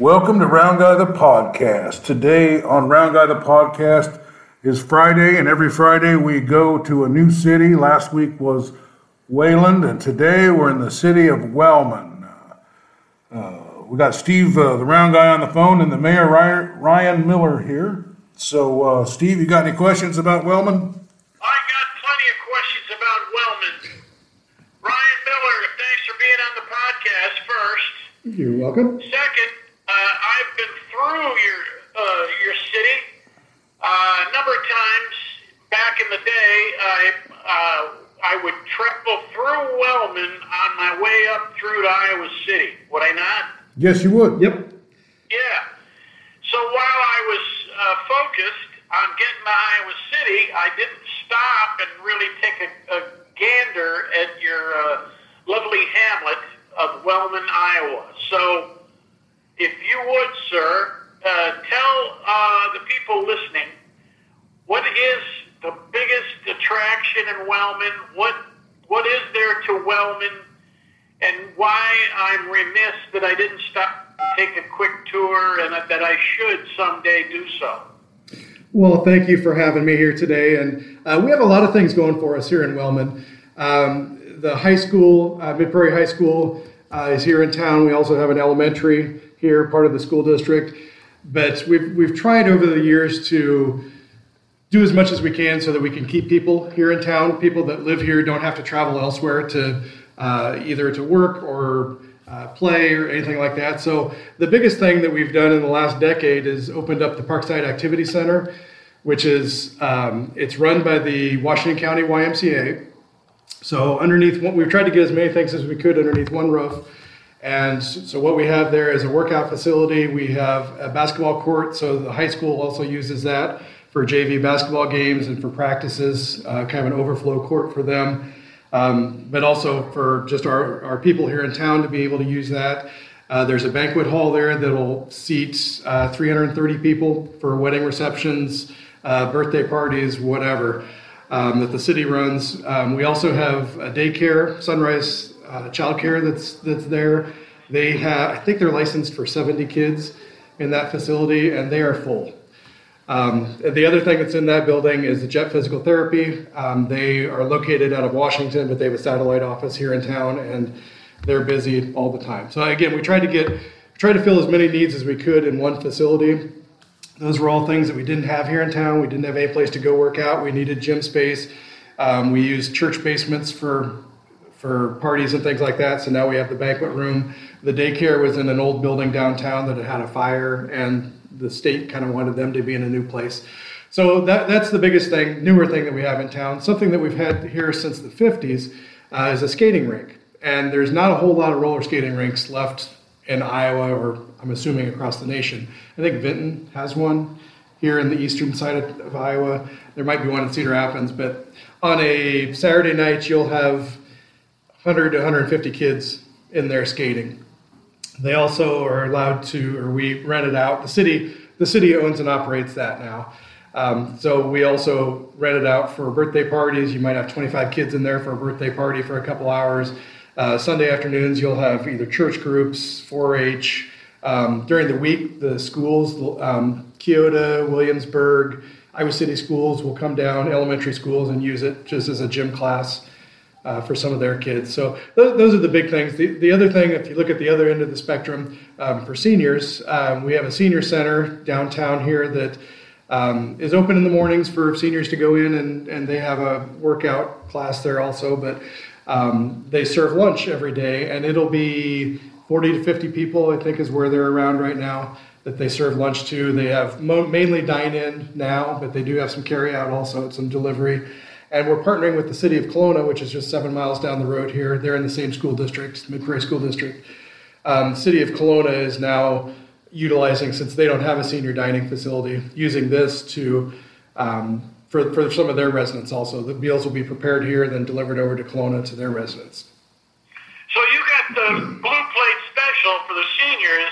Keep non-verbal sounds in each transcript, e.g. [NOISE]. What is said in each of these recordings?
Welcome to Round Guy the Podcast. Today on Round Guy the Podcast is Friday, and every Friday we go to a new city. Last week was Wayland, and today we're in the city of Wellman. Uh, we got Steve, uh, the Round Guy, on the phone, and the Mayor Ryan, Ryan Miller here. So, uh, Steve, you got any questions about Wellman? I got plenty of questions about Wellman. Ryan Miller, thanks for being on the podcast first. You're welcome. Second, I've through your uh, your city uh, a number of times. Back in the day, I uh, I would travel through Wellman on my way up through to Iowa City. Would I not? Yes, you would. Yep. Yeah. So while I was uh, focused on getting to Iowa City, I didn't stop and really take a, a gander at your uh, lovely hamlet of Wellman, Iowa. So if you would, sir, uh, tell uh, the people listening what is the biggest attraction in Wellman? What what is there to Wellman? And why I'm remiss that I didn't stop take a quick tour and that I should someday do so. Well, thank you for having me here today. And uh, we have a lot of things going for us here in Wellman. Um, the high school, uh, Mid Prairie High School, uh, is here in town. We also have an elementary here, part of the school district. But we've, we've tried over the years to do as much as we can so that we can keep people here in town. People that live here don't have to travel elsewhere to uh, either to work or uh, play or anything like that. So the biggest thing that we've done in the last decade is opened up the Parkside Activity Center, which is um, it's run by the Washington County YMCA. So underneath, we've tried to get as many things as we could underneath one roof. And so what we have there is a workout facility. We have a basketball court, so the high school also uses that for JV basketball games and for practices, uh, kind of an overflow court for them. Um, but also for just our, our people here in town to be able to use that. Uh, there's a banquet hall there that'll seat uh, 330 people for wedding receptions, uh, birthday parties, whatever um, that the city runs. Um, we also have a daycare, Sunrise uh, Childcare, that's that's there. They have, I think they're licensed for 70 kids in that facility, and they are full. Um, the other thing that's in that building is the Jet Physical Therapy. Um, they are located out of Washington, but they have a satellite office here in town, and they're busy all the time. So again, we tried to get, try to fill as many needs as we could in one facility. Those were all things that we didn't have here in town. We didn't have any place to go work out. We needed gym space. Um, we used church basements for for parties and things like that. So now we have the banquet room. The daycare was in an old building downtown that had had a fire, and the state kind of wanted them to be in a new place. So that, that's the biggest thing, newer thing that we have in town. Something that we've had here since the 50s uh, is a skating rink. And there's not a whole lot of roller skating rinks left in Iowa, or I'm assuming across the nation. I think Vinton has one here in the eastern side of, of Iowa. There might be one in Cedar Rapids, but on a Saturday night, you'll have 100 to 150 kids in there skating. They also are allowed to, or we rent it out. The city, the city owns and operates that now. Um, so we also rent it out for birthday parties. You might have 25 kids in there for a birthday party for a couple hours. Uh, Sunday afternoons, you'll have either church groups, 4-H. Um, during the week, the schools, um, Keota, Williamsburg, Iowa City schools will come down, elementary schools, and use it just as a gym class uh, for some of their kids. So those, those, are the big things. The, the other thing, if you look at the other end of the spectrum um, for seniors, um, we have a senior center downtown here that um, is open in the mornings for seniors to go in and, and they have a workout class there also. But um, they serve lunch every day and it'll be 40 to 50 people, I think, is where they're around right now that they serve lunch to. They have mo- mainly dine in now, but they do have some carry out also, some delivery. And we're partnering with the city of Kalona, which is just seven miles down the road here. They're in the same school district, Mid Prairie School District. Um, the city of Kalona is now utilizing, since they don't have a senior dining facility, using this to um, for, for some of their residents also. The meals will be prepared here, and then delivered over to Kalona to their residents. So you got the blue plate special for the seniors,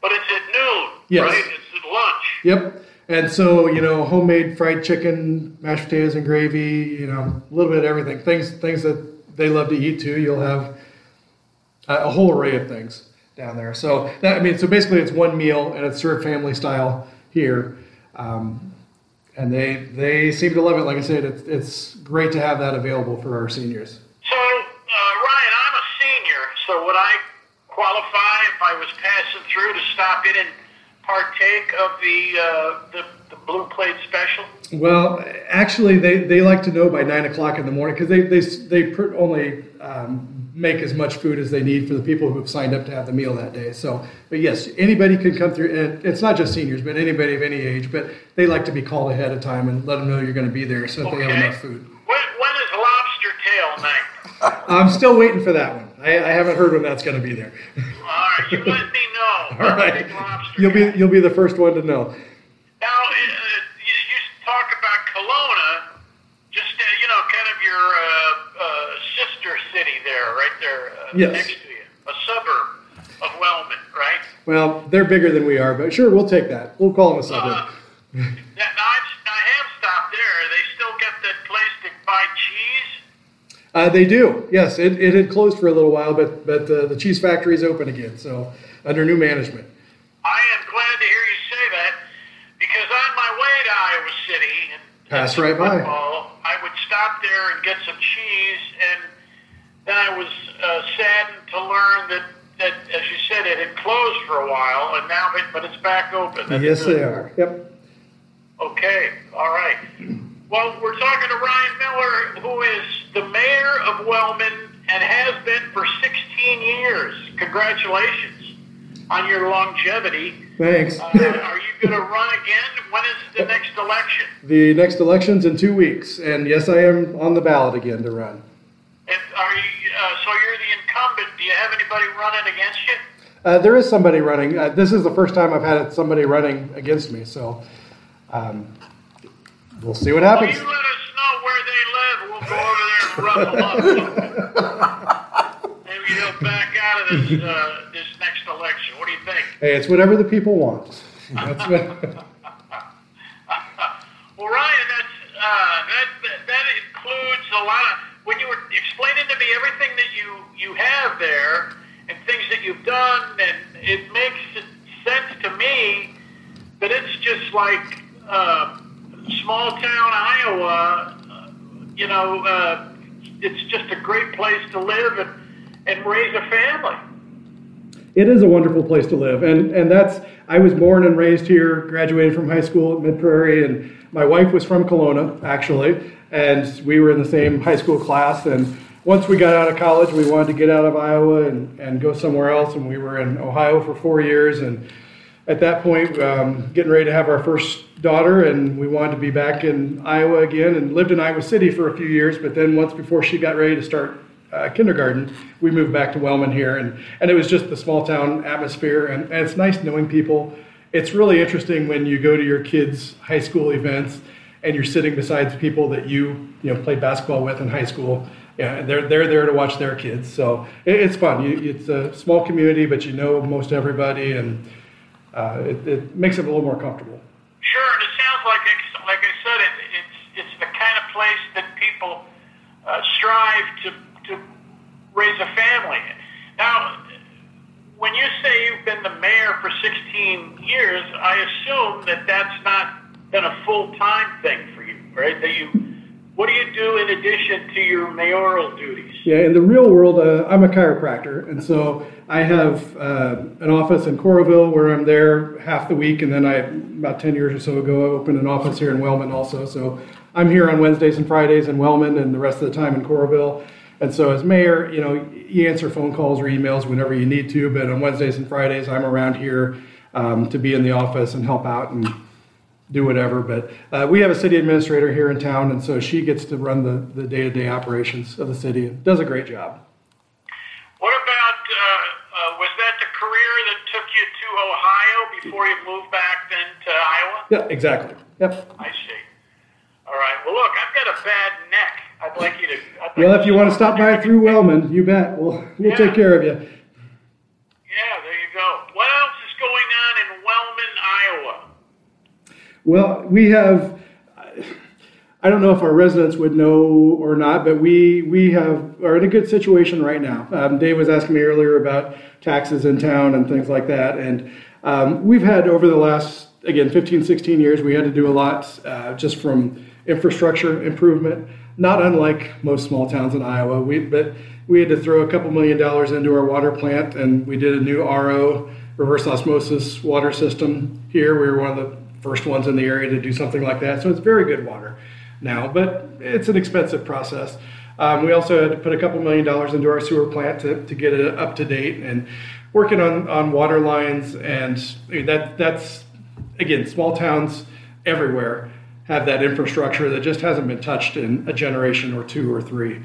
but it's at noon, yes. right? It's at lunch. Yep. And so, you know, homemade fried chicken, mashed potatoes and gravy, you know, a little bit of everything. Things things that they love to eat too. You'll have a, whole array of things down there. So that, I mean, so basically it's one meal and it's served family style here. Um, and they they seem to love it. Like I said, it's, it's great to have that available for our seniors. So, uh, Ryan, I'm a senior, so would I qualify if I was passing through to stop in and partake of the uh, the, the blue plate special? Well, actually, they, they like to know by nine o'clock in the morning because they they they pr- only um, make as much food as they need for the people who've signed up to have the meal that day. So, but yes, anybody can come through. And it's not just seniors, but anybody of any age. But they like to be called ahead of time and let them know you're going to be there so that they have enough food. When, when is lobster tail night? [LAUGHS] I'm still waiting for that one. I, I haven't heard when that's going to be there. [LAUGHS] You let me know. [LAUGHS] All right, you'll be you'll be the first one to know. Now, uh, you, you talk about Kalona, just uh, you know, kind of your uh, uh, sister city there, right there uh, Yes. next to you, a suburb of Wellman, right? Well, they're bigger than we are, but sure, we'll take that. We'll call them a Uh, suburb. [LAUGHS] that, now, I've, I have stopped there. They still get that place to buy cheese. Uh, they do. Yes, it, it had closed for a little while, but but uh, the cheese factory is open again. So under new management. I am glad to hear you say that because on my way to Iowa City and Pass right by. football, I would stop there and get some cheese, and then I was uh, saddened to learn that, that, as you said, it had closed for a while, and now it, but it's back open. That's yes, good. they are. Yep. Okay, all right. Well, we're talking to Ryan Miller, who is the mayor of Wellman and has been for 16 years. Congratulations on your longevity. Thanks. Uh, are you going to run again? When is the next election? the next election's in two weeks, and yes, I am on the ballot again to run. And are you? Uh, so you're the incumbent. Do you have anybody running against you? Uh, there is somebody running. Uh, this is the first time I've had somebody running against me, so um, we'll see what Well, happens. you let us know where they live. We'll go over there and rub them up. [LAUGHS] Maybe he'll back out of this uh, this next election. What do you think? Hey, it's whatever the people want. That's what, [LAUGHS] Well, Ryan, that's uh, that, that that includes a lot of when you were explaining to me everything that you you have there and things that you've done, and it makes sense to me that it's just like uh, small town Iowa. Uh, you know, uh, it's just a great place to live and and raise a family. it is a wonderful place to live, and and that's. I was born and raised here, graduated from high school at Mid Prairie, and my wife was from Kalona actually, and we were in the same high school class. And once we got out of college, we wanted to get out of Iowa and and go somewhere else, and we were in Ohio for four years, and at that point, um, getting ready to have our first daughter, and we wanted to be back in Iowa again, and lived in Iowa City for a few years. But then, once before she got ready to start uh, kindergarten, we moved back to Wellman here, and and it was just the small town atmosphere, and, and it's nice knowing people. It's really interesting when you go to your kids' high school events, and you're sitting beside people that you you know played basketball with in high school. Yeah, they're they're there to watch their kids, so it, it's fun. You, it's a small community, but you know most everybody, and uh, it, it makes it a little more comfortable. Sure, and it sounds like it's, like I said, it, it's it's the kind of place that people uh, strive to to raise a family. Now, when you say you've been the mayor for 16 years, I assume that that's not been a full time thing for you, right? That you, what do you do in addition to your mayoral duties? Yeah, in the real world, uh, I'm a chiropractor, and so I have uh, an office in Coralville where I'm there half the week, and then I, about 10 years or so ago, I opened an office here in Wellman also. So I'm here on Wednesdays and Fridays in Wellman, and the rest of the time in Coralville. And so as mayor, you know, you answer phone calls or emails whenever you need to, but on Wednesdays and Fridays, I'm around here um, to be in the office and help out and do whatever. But uh, we have a city administrator here in town, and so she gets to run the, the day-to-day operations of the city and does a great job. What about, uh, uh, was that the career that took you to Ohio before you moved back then to Iowa? Yeah, exactly. Yep. I see. All right. Well, look, I've got a bad neck. I'd like you to. I'd like Well, if you want to stop by through Wellman, you bet. We'll we'll take care of you. Yeah, there you go. What else is going on in Wellman, Iowa? Well, we have I don't know if our residents would know or not, but we we have are in a good situation right now. Um, Dave was asking me earlier about taxes in town and things like that, and um, we've had over the last again 15, 16 years, we had to do a lot uh, just from infrastructure improvement. Not unlike most small towns in Iowa, we but we had to throw a couple million dollars into our water plant, and we did a new RO reverse osmosis water system here. We were one of the first ones in the area to do something like that, so it's very good water now, but it's an expensive process. Um, we also had to put a couple million dollars into our sewer plant to, to get it up to date and working on, on water lines. And that that's, again, small towns everywhere have that infrastructure that just hasn't been touched in a generation or two or three.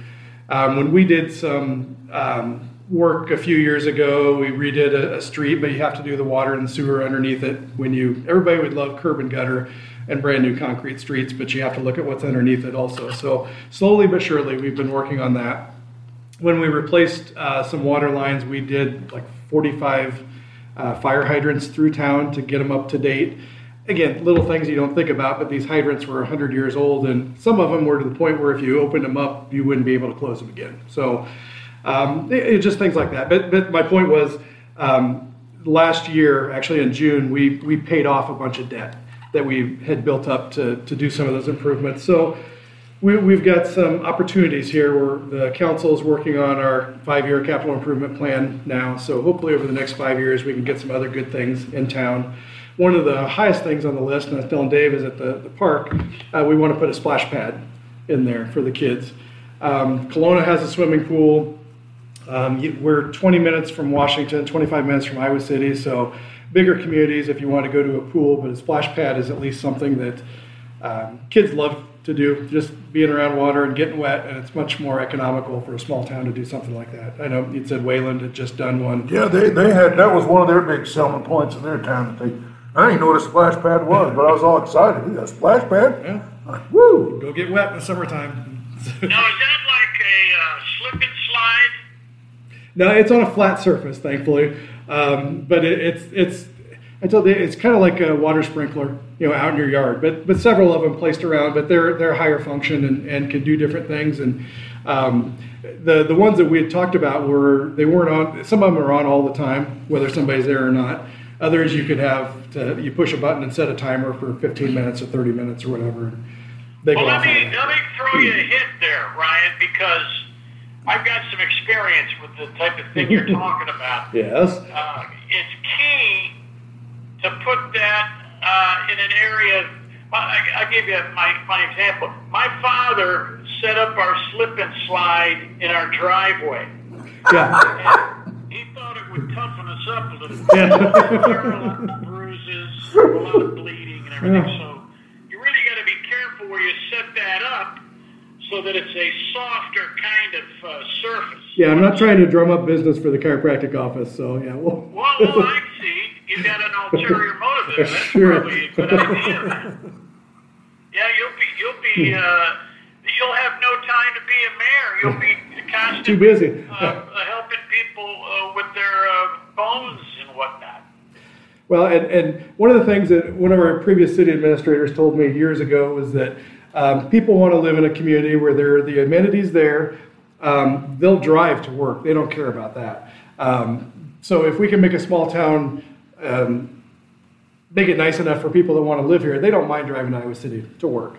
Um, when we did some um, work a few years ago, we redid a, a, street, but you have to do the water and sewer underneath it. When you, everybody would love curb and gutter and brand new concrete streets, but you have to look at what's underneath it also. So slowly but surely, we've been working on that. When we replaced uh, some water lines, we did like 45 uh, fire hydrants through town to get them up to date. Again, little things you don't think about, but these hydrants were 100 years old, and some of them were to the point where if you opened them up, you wouldn't be able to close them again. So, um, it, it just things like that. But, but my point was, um, last year, actually in June, we we paid off a bunch of debt that we had built up to, to do some of those improvements. So we, we've got some opportunities here where the council is working on our five-year capital improvement plan now. So hopefully over the next five years, we can get some other good things in town. One of the highest things on the list, and I was telling Dave, is at the, the park, uh, we want to put a splash pad in there for the kids. Um, Kalona has a swimming pool. Um, we're 20 minutes from Washington, 25 minutes from Iowa City, so bigger communities if you want to go to a pool, but a splash pad is at least something that um, kids love to do, just being around water and getting wet, and it's much more economical for a small town to do something like that. I know you said Wayland had just done one. Yeah, they, they had, that was one of their big selling points in their town, that they, I didn't know what a splash pad was, but I was all excited, we got a splash pad? Yeah. Like, Woo! Go get wet in the summertime. now, is that like a uh, slip and slide? No, it's on a flat surface, thankfully. Um, but it, it's it's I told you it's kind of like a water sprinkler, you know, out in your yard. But but several of them placed around, but they're they're higher function and, and can do different things. And um, the the ones that we had talked about were they weren't on. Some of them are on all the time, whether somebody's there or not. Others you could have to you push a button and set a timer for 15 minutes or 30 minutes or whatever. They well, let me let me throw you a hint there, Ryan, because I've got some experience with the type of thing you're talking about. [LAUGHS] yes. Uh, it's key to put that uh, in an area. I, I give you my, my example. My father set up our slip and slide in our driveway. Yeah. And he thought it would toughen us up a little bit. Yeah. a lot of bruises, a lot of bleeding, and everything. Yeah. So you really got to be careful where you set that up so that it's a softer kind of uh, surface. Yeah, I'm not trying to drum up business for the chiropractic office, so yeah. Well, well, well I see. You've got an ulterior [LAUGHS] motive there. That's sure. probably a good idea. yeah, you'll be, you'll be, hmm. uh, you'll have no time to be a mayor. You'll be constantly too busy uh, helping people uh, with their uh, bones and whatnot. Well, and, and one of the things that one of our previous city administrators told me years ago was that um, people want to live in a community where there are the amenities there. Um, they'll drive to work. They don't care about that. Um, so if we can make a small town, um, make it nice enough for people that want to live here, they don't mind driving to Iowa City to work.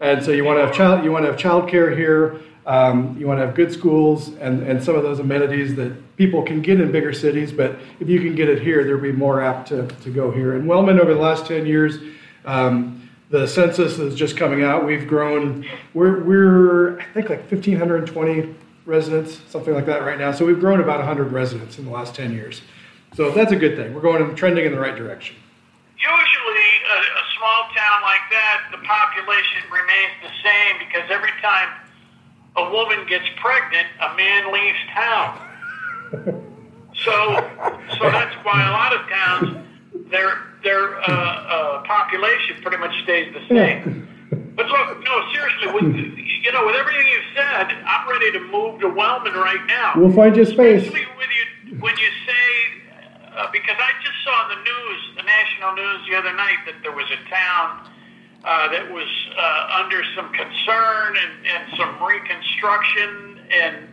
And so you want to have child, you want to have childcare here. Um, you want to have good schools and, and some of those amenities that people can get in bigger cities. But if you can get it here, they'll be more apt to, to go here. And Wellman, over the last 10 years, um, the census is just coming out. We've grown, we're, we're I think like 1,520 residents, something like that right now. So we've grown about 100 residents in the last 10 years. So that's a good thing. We're going trending in the right direction. Usually, a, a small town like that, the population remains the same because every time a woman gets pregnant, a man leaves town. [LAUGHS] so, so that's why a lot of towns, they're their uh, uh, population pretty much stays the same. [LAUGHS] But look, no, seriously, with, you know, with everything you've said, I'm ready to move to Wellman right now. We'll find you space. Especially when you, when you say, uh, because I just saw in the news, the national news the other night, that there was a town uh, that was uh, under some concern and, and some reconstruction and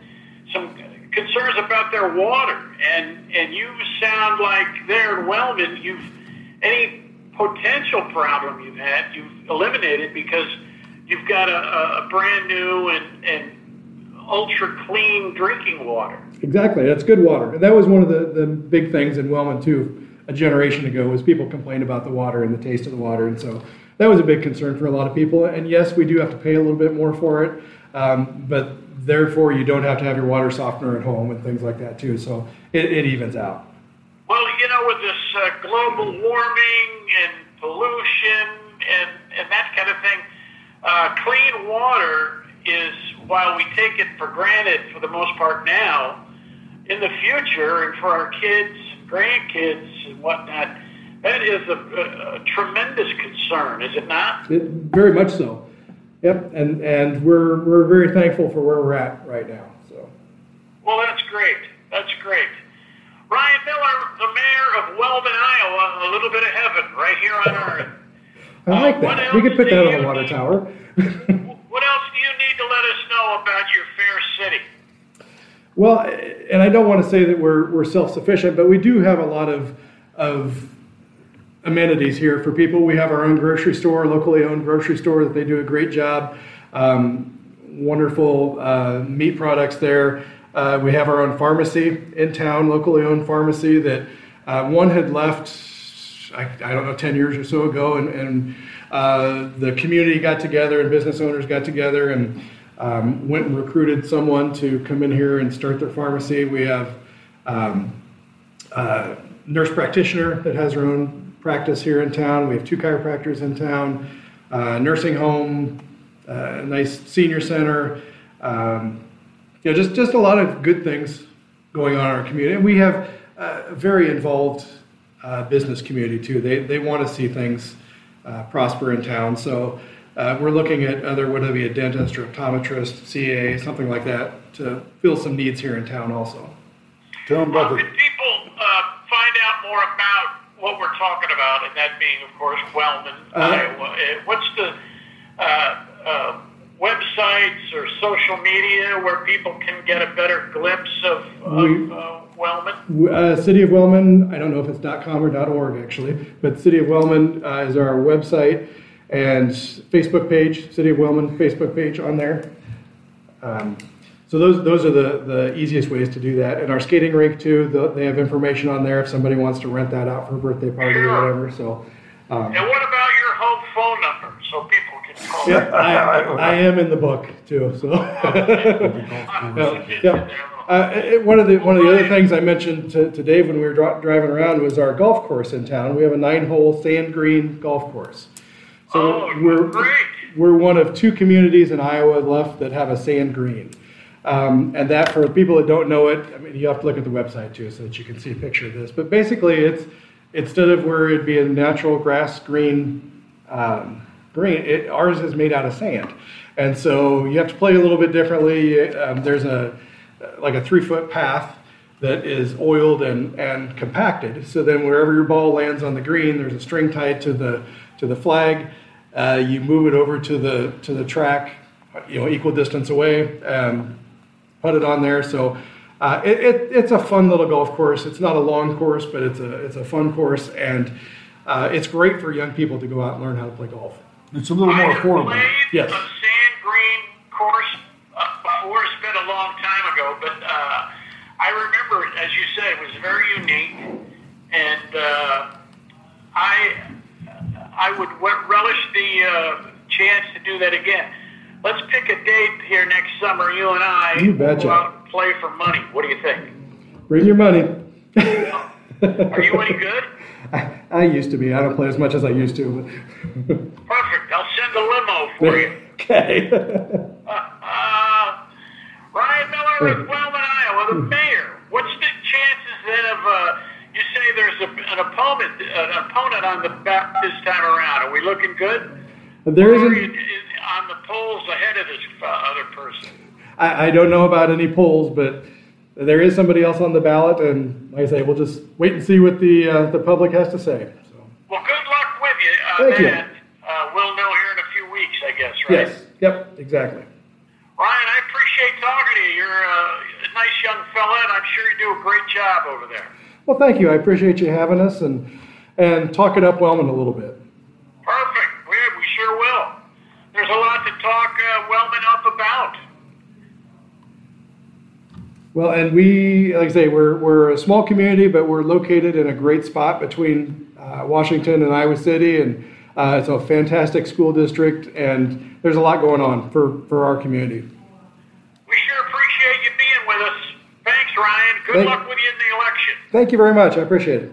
some concerns about their water. And and you sound like there in Wellman, you've any potential problem you've had, you've eliminated because you've got a, a brand new and, and ultra clean drinking water. Exactly, that's good water. And that was one of the, the big things in Wellman too. A generation ago, was people complained about the water and the taste of the water, and so that was a big concern for a lot of people. And yes, we do have to pay a little bit more for it, um, but therefore you don't have to have your water softener at home and things like that too. So it, it evens out. Well, you know, with this uh, global warming and pollution and, and that kind of thing, uh, clean water is, while we take it for granted for the most part now, in the future and for our kids, grandkids, and whatnot, that is a, a, a tremendous concern, is it not? It, very much so. Yep, and and we're we're very thankful for where we're at right now. So. Well, that's great. That's great. Ryan Miller, the mayor of Wellman, Iowa, a little bit of heaven right here on earth. I like Uh, that. We could put that on a water need, tower. [LAUGHS] what else do you need to let us know about your fair city? Well, and I don't want to say that we're, we're self-sufficient, but we do have a lot of, of amenities here for people. We have our own grocery store, locally owned grocery store that they do a great job. Um, wonderful uh, meat products there. Uh, we have our own pharmacy in town, locally owned pharmacy that uh, one had left, I, I don't know, 10 years or so ago, and, and uh, the community got together and business owners got together and um, went and recruited someone to come in here and start their pharmacy. We have um, a nurse practitioner that has her own practice here in town. We have two chiropractors in town, uh, nursing home, uh, nice senior center. Um, you know, just just a lot of good things going on in our community. And we have a very involved uh, business community too. They they want to see things uh, prosper in town. So. Uh, we're looking at other, whether it be a dentist or optometrist, CA, something like that, to fill some needs here in town also. Tell them How about can the, people uh, find out more about what we're talking about, and that being, of course, Wellman, Uh, Iowa? Uh, What's the uh, uh, websites or social media where people can get a better glimpse of, We- of uh, Wellman? Uh, City of Wellman, I don't know if it's .com or .org actually, but City of Wellman uh, is our website and Facebook page, City of Wellman Facebook page on there. Um, so those those are the, the easiest ways to do that. And our skating rink too, the, they have information on there if somebody wants to rent that out for a birthday party or whatever. So um, And what about your home phone number so people can call? yeah, I, I am in the book too. So. [LAUGHS] Yeah, yeah. Uh, it- one of the one of the other things I mentioned to, to Dave when we were dri- driving around was our golf course in town. We have a nine-hole sand green golf course. So Oh, we're great. we're one of two communities in Iowa left that have a sand green. Um, and that for people that don't know it, I mean, you have to look at the website too so that you can see a picture of this. But basically, it's instead of where it'd be a natural grass green um, green, it, ours is made out of sand, and so you have to play a little bit differently. Um, there's a like a three foot path that is oiled and, and compacted. So then wherever your ball lands on the green, there's a string tied to the to the flag. Uh, you move it over to the to the track, you know, equal distance away, and put it on there. So uh, it, it, it's a fun little golf course. It's not a long course, but it's a it's a fun course, and uh, it's great for young people to go out and learn how to play golf. It's a little more affordable. Yes. a sand green course uh, before. It's been a long time ago, but uh, I remember, as you said, it was very unique, and uh, I I would relish the uh, chance to do that again. Let's pick a date here next summer. You and I You betcha. go out and play for money. What do you think? Bring your money. Are you any good? [LAUGHS] I, I used to be. I don't play as much as I used to. [LAUGHS] Perfect. I'll send a limo for you. [LAUGHS] okay. [LAUGHS] Uh, Ryan Miller with Wellman, Iowa, the mayor. What's the chances then of uh, you say there's a, an opponent an opponent on the ballot this time around? Are we looking good? there are you in- on the polls ahead of this uh, other person? I, I don't know about any polls, but there is somebody else on the ballot, and like I say, we'll just wait and see what the uh, the public has to say. So. Well, good luck with you on Thank you. Uh, we'll know here in a few weeks, I guess, right? Yes. Yep. Exactly. Ryan, I appreciate talking to you. You're a nice young fella, and I'm sure you do a great job over there. Well, thank you. I appreciate you having us and and talking up Wellman a little bit. Perfect. We, we sure will. There's a lot to talk uh, Wellman up about. Well, and we, like I say, we're, we're a small community, but we're located in a great spot between uh, Washington and Iowa City, and uh, it's a fantastic school district, and there's a lot going on for, for our community. We sure appreciate you being with us. Thanks, Ryan. Good Thank- luck with you in the election. Thank you very much. I appreciate it.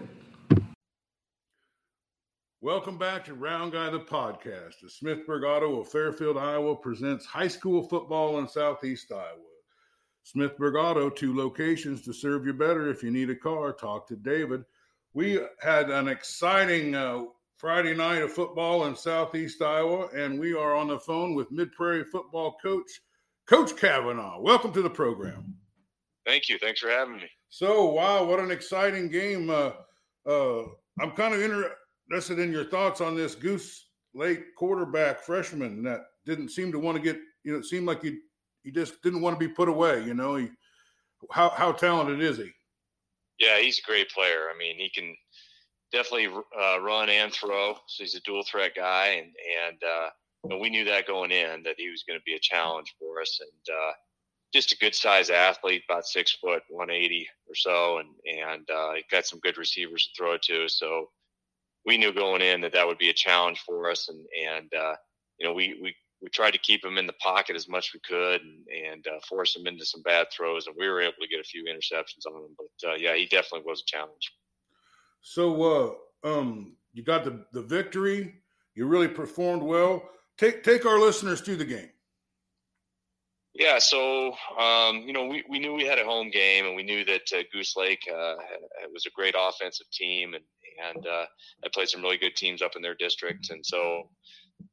Welcome back to Round Guy the podcast. The Smithburg Auto of Fairfield, Iowa presents high school football in Southeast Iowa. Smithburg Auto, two locations to serve you better. If you need a car, talk to David. We had an exciting uh, Friday night of football in Southeast Iowa, and we are on the phone with Mid Prairie football coach, Coach Kavanaugh. Welcome to the program. Thank you. Thanks for having me. So, wow, what an exciting game. Uh, uh, I'm kind of interested in your thoughts on this Goose Lake quarterback freshman that didn't seem to want to get, you know, it seemed like he, he just didn't want to be put away. You know, he, how, how talented is he? Yeah, he's a great player. I mean, he can definitely uh, run and throw. So he's a dual threat guy, and and uh, we knew that going in that he was going to be a challenge for us, and uh, just a good size athlete, about six foot, one eighty or so, and and uh, he got some good receivers to throw to. So we knew going in that that would be a challenge for us, and and uh, you know we we we tried to keep him in the pocket as much as we could and, and uh, force him into some bad throws, and we were able to get a few interceptions on him. But yeah, he definitely was a challenge. So, uh, um, you got the, the victory. You really performed well. Take take our listeners through the game. Yeah, so um, you know we, we knew we had a home game, and we knew that uh, Goose Lake uh, was a great offensive team, and and uh, I played some really good teams up in their district, and so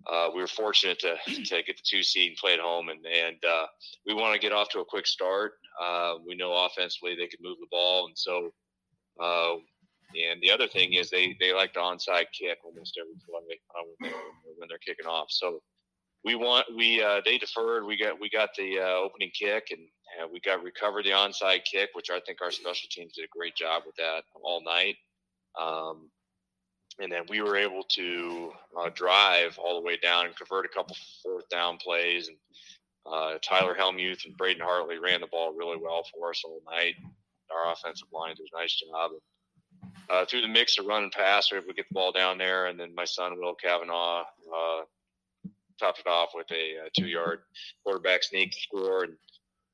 uh, we were fortunate to to get the two seed and play at home, and and uh, we want to get off to a quick start. Uh, we know offensively they could move the ball, and so. And the other thing is they they like the onside kick almost every play uh, when, they're, when they're kicking off. So we want we uh, they deferred. We got we got the uh, opening kick and uh, we got recovered the onside kick, which I think our special teams did a great job with that all night. Um, and then we were able to uh, drive all the way down and convert a couple fourth down plays. And uh, Tyler Helmuth and Braden Hartley ran the ball really well for us all night. Our offensive line did a nice job. Uh, through the mix of run and pass, we get the ball down there, and then my son Will Kavanaugh uh, topped it off with a, a two-yard quarterback sneak score, and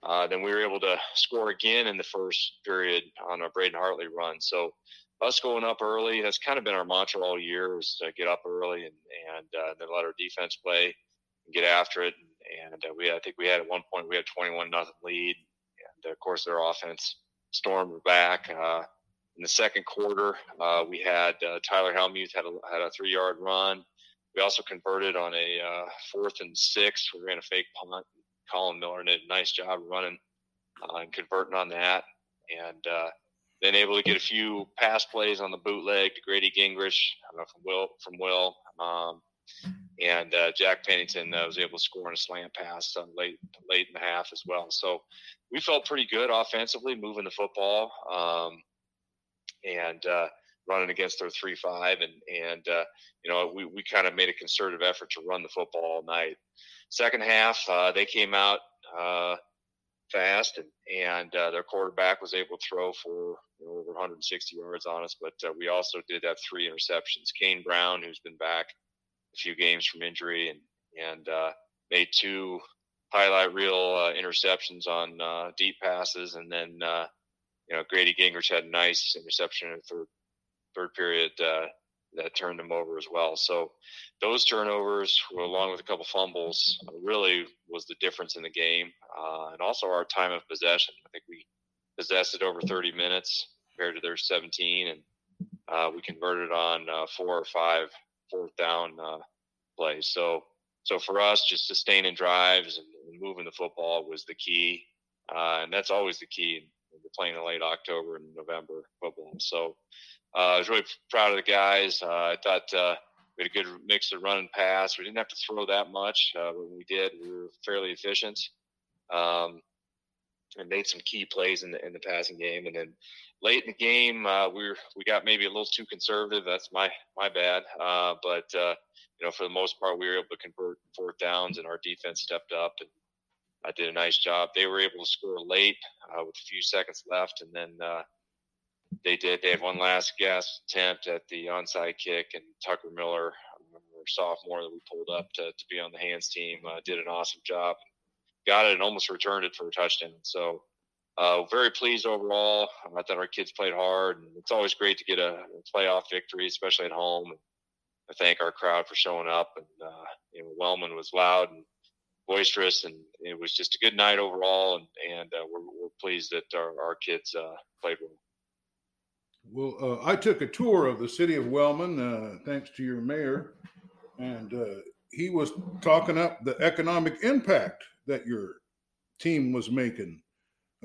uh, then we were able to score again in the first period on a Braden Hartley run. So us going up early, has kind of been our mantra all year, is to get up early and and uh, then let our defense play and get after it. And, and uh, we, I think we had at one point we had 21 nothing lead, and of course their offense stormed back. Uh, in the second quarter, uh, we had uh, Tyler Helmuth had a, had a three yard run. We also converted on a uh, fourth and six. We ran a fake punt. Colin Miller did a nice job running uh, and converting on that. And uh, then able to get a few pass plays on the bootleg to Grady Gingrich uh, from Will. From Will. Um, and uh, Jack Pennington uh, was able to score on a slant pass uh, late late in the half as well. So we felt pretty good offensively, moving the football. Um, and uh, running against their three five and and uh, you know we, we kind of made a concerted effort to run the football all night. Second half uh, they came out uh, fast and and uh, their quarterback was able to throw for you know, over 160 yards on us, but uh, we also did have three interceptions. Kane Brown, who's been back a few games from injury, and and made two highlight reel interceptions on deep passes, and then you know, Grady Gingrich had a nice interception in the third third period uh, that turned him over as well. So those turnovers, along with a couple fumbles, really was the difference in the game, uh, and also our time of possession. I think we possessed it over 30 minutes compared to their 17, and uh, we converted on uh, four or five fourth down uh, plays. So so for us, just sustaining drives and moving the football was the key, uh, and that's always the key we're playing in late October and November. So uh, I was really proud of the guys. Uh, I thought uh, we had a good mix of run and pass. We didn't have to throw that much. Uh, when we did, we were fairly efficient. Um, and made some key plays in the in the passing game. And then late in the game, uh, we were, we got maybe a little too conservative. That's my my bad. Uh, but uh, you know, for the most part, we were able to convert fourth downs, and our defense stepped up and I did a nice job. They were able to score late uh, with a few seconds left, and then uh, they did. They had one last gas attempt at the onside kick, and Tucker Miller, our sophomore that we pulled up to, to be on the hands team, uh, did an awesome job. Got it and almost returned it for a touchdown. So uh, very pleased overall. I thought our kids played hard, and it's always great to get a, playoff victory, especially at home. I thank our crowd for showing up. And uh, you know, Wellman was loud and boisterous, and it was just a good night overall. And and uh, we're, we're pleased that our, our kids uh, played well. Well, uh, I took a tour of the city of Wellman, uh, thanks to your mayor, and uh, he was talking up the economic impact that your team was making.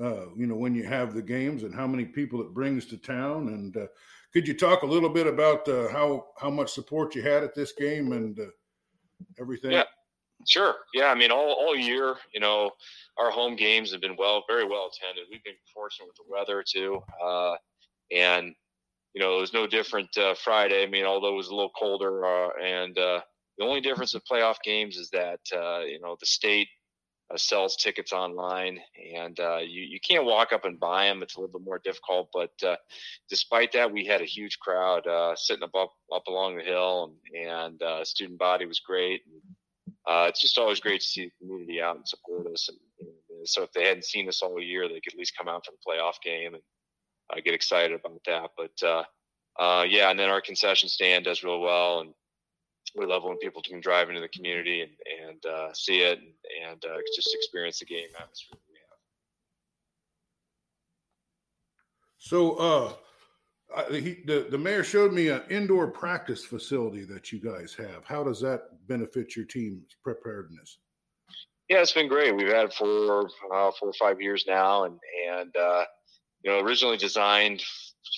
Uh, you know, when you have the games and how many people it brings to town, and uh, could you talk a little bit about uh, how how much support you had at this game and everything? Yeah. Sure. Yeah. I mean, all, all year, you know, our home games have been well, very well attended. We've been fortunate with the weather too. Uh, and, you know, it was no different uh, Friday. I mean, although it was a little colder, uh, and uh, the only difference with playoff games is that uh, you know the state uh, sells tickets online, and uh, you you can't walk up and buy them. It's a little bit more difficult, but despite that, we had a huge crowd sitting up, up up along the hill, and, and student body was great. And, uh, it's just always great to see the community out and support us. And, and so if they hadn't seen us all year, they could at least come out for the playoff game and I get excited about that. But uh, uh, yeah, and then our concession stand does real well, and we love when people can drive into the community and and uh, see it and, and uh, just experience the game atmosphere we have. So, uh, He, the the mayor showed me an indoor practice facility that you guys have. How does that benefit your team's preparedness? Yeah, it's been great. We've had it for uh, four or five years now, and and uh, you know, originally designed,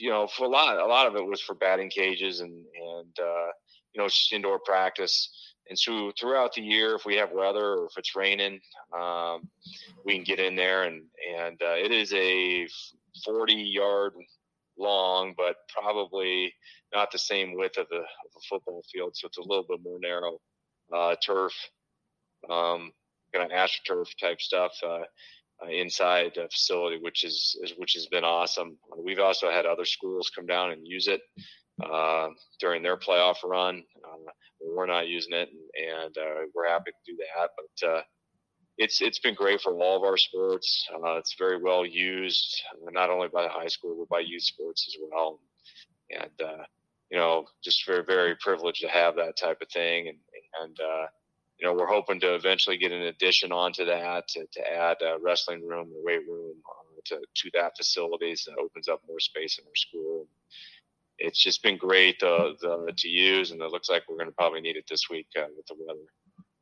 you know, for a lot, a lot of it was for batting cages and, and, uh, you know, just indoor practice. And so throughout the year, if we have weather or if it's raining, um, we can get in there and, and, uh, it is a 40 yard long, but probably not the same width of, the, of a football field. So it's a little bit more narrow, uh, turf, um, kind of astroturf type stuff. Uh, uh, inside the facility, which is, is, which has been awesome. We've also had other schools come down and use it uh, during their playoff run. Uh, we're not using it, and, and uh, we're happy to do that. But uh, it's it's been great for all of our sports. Uh, it's very well used, not only by the high school but by youth sports as well. And you know, just very very privileged to have that type of thing, and and you know, we're hoping to eventually get an addition onto that to, to add a wrestling room, a weight room uh, to, to that facility. So that opens up more space in our school. It's just been great uh, the, to use, and it looks like we're going to probably need it this week uh, with the weather.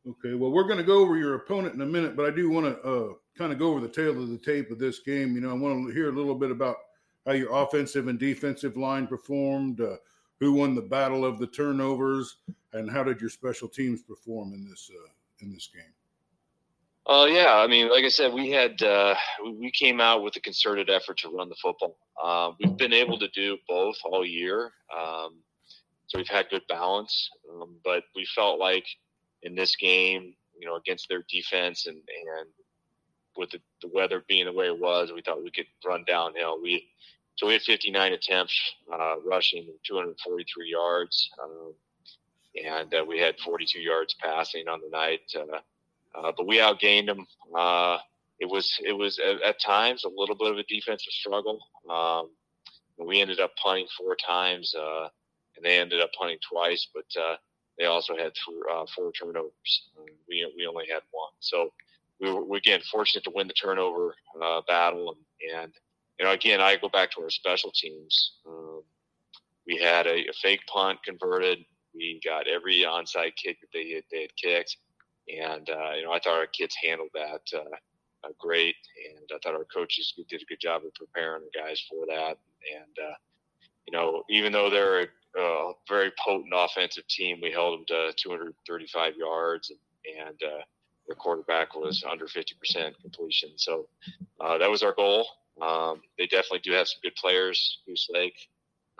Okay, well, we're going to go over your opponent in a minute, but I do want to uh, kind of go over the tail of the tape of this game. You know, I want to hear a little bit about how your offensive and defensive line performed, uh, who won the battle of the turnovers, and how did your special teams perform in this uh, in this game? Uh, yeah, I mean, like I said, we had uh, we came out with a concerted effort to run the football. Uh, we've been able to do both all year, um, so we've had good balance. Um, but we felt like in this game, you know, against their defense and and with the, the weather being the way it was, we thought we could run downhill. We so we had 59 attempts uh, rushing, 243 yards. Um, and uh, we had 42 yards passing on the night. Uh, uh, but we outgained them. Uh, it was it was at, at, times a little bit of a defensive struggle. Um, we ended up punting four times, uh, and they ended up punting twice. But they also had th- four turnovers. we we only had one. So we were again fortunate to win the turnover battle. And, and, you know, again, I go back to our special teams. Um, we had a, a fake punt converted. We got every onside kick that they had, they had kicked, and uh, you know I thought our kids handled that uh, uh, great, and I thought our coaches did a good job of preparing the guys for that. And uh, you know, even though they're a very potent offensive team. We held them to 235 yards, and, and uh, their quarterback was under 50% completion. So uh, that was our goal. Um, they definitely do have some good players. Goose Lake,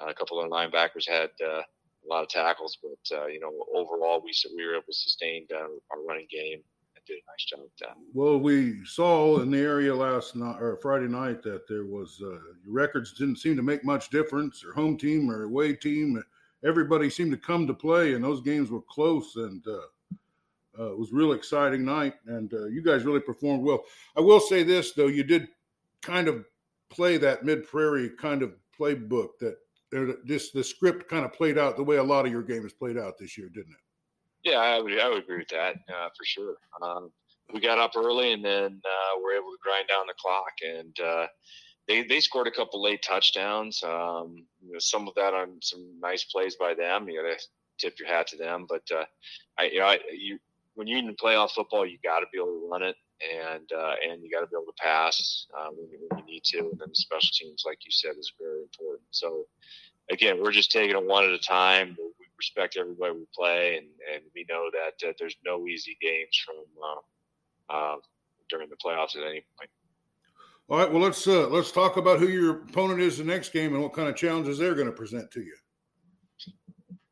uh, a couple of linebackers had uh, a lot of tackles, but uh, you know overall we we were able to sustain uh, our running game and did a nice job with that. Well, we saw in the area last night or Friday night that there was uh, records didn't seem to make much difference, or home team or away team. Everybody seemed to come to play, and those games were close and. Uh, uh, it was a real exciting night, and uh, you guys really performed well. I will say this though, you did kind of play that Mid Prairie kind of playbook that this the script kind of played out the way a lot of your games played out this year, didn't it? Yeah, I would I would agree with that uh, for sure. Um, we got up early and then uh, we're able to grind down the clock, and uh, they they scored a couple late touchdowns. Um, you know, some of that on some nice plays by them. You got to tip your hat to them, but uh, I you know I, you when you're in playoff football, you got to be able to run it and uh, and you got to be able to pass um, when, you, when, you, need to. And then the special teams, like you said, is very important. So again, we're just taking it one at a time. We respect everybody we play, and, and we know that uh, there's no easy games from uh, uh, during the playoffs at any point. All right, well let's uh, let's talk about who your opponent is the next game and what kind of challenges they're going to present to you.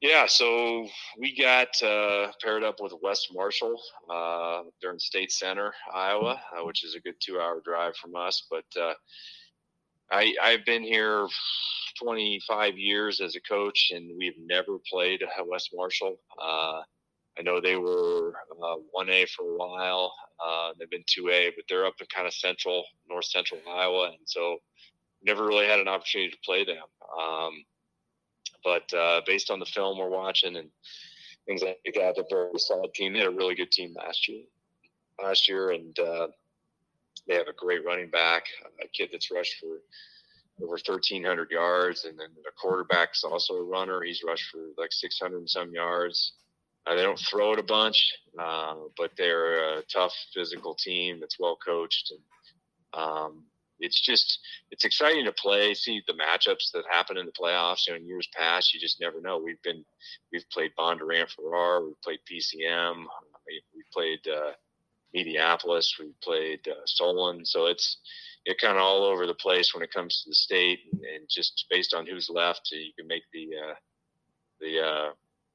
Yeah, so we got uh, paired up with West Marshall. Uh, they're in State Center, Iowa, uh, which is a good two-hour drive from us. But uh, I, I've been here 25 years as a coach, and we've never played West Marshall. Uh, I know they were 1A uh, for a while. they've been 2A, but they're up in kind of central, north central Iowa, and so never really had an opportunity to play them. Um, but uh, based on the film we're watching and things like that, they're a very solid team. They had a really good team last year. Last year, and uh, they have a great running back, a kid that's rushed for over 1,300 yards, and then the quarterback's also a runner. He's rushed for like 600 and some yards. Uh, they don't throw it a bunch, uh, but they're a tough physical team that's well coached, and um, it's just it's exciting to play, see the matchups that happen in the playoffs. You know, in years past, you just never know. We've been we've played Bondurant Farrar, we've played PCM, we played uh, Mediapolis, we played uh, Solon. So it's it kind of all over the place when it comes to the state, and, and just based on who's left, you can make the uh, the uh,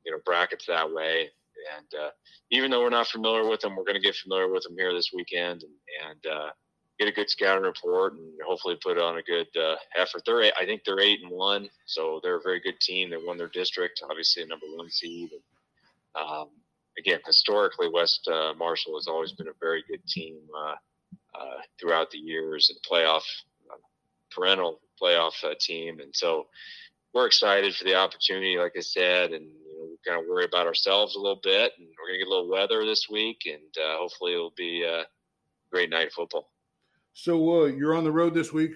you know brackets that way. And uh, even though we're not familiar with them, we're going to get familiar with them here this weekend, and, and uh, get a good scouting report and hopefully put on a good uh, effort. They're I think they're eight and one, so they're a very good team. They won their district, obviously a number one seed. And, um, again, historically, West uh, Marshall has always been a very good team uh, uh throughout the years and playoff parental playoff team, and so we're excited for the opportunity. Like I said, and you know, we kind of worry about ourselves a little bit, and we're gonna get a little weather this week, and hopefully it'll be a great night of football. So uh, you're on the road this week?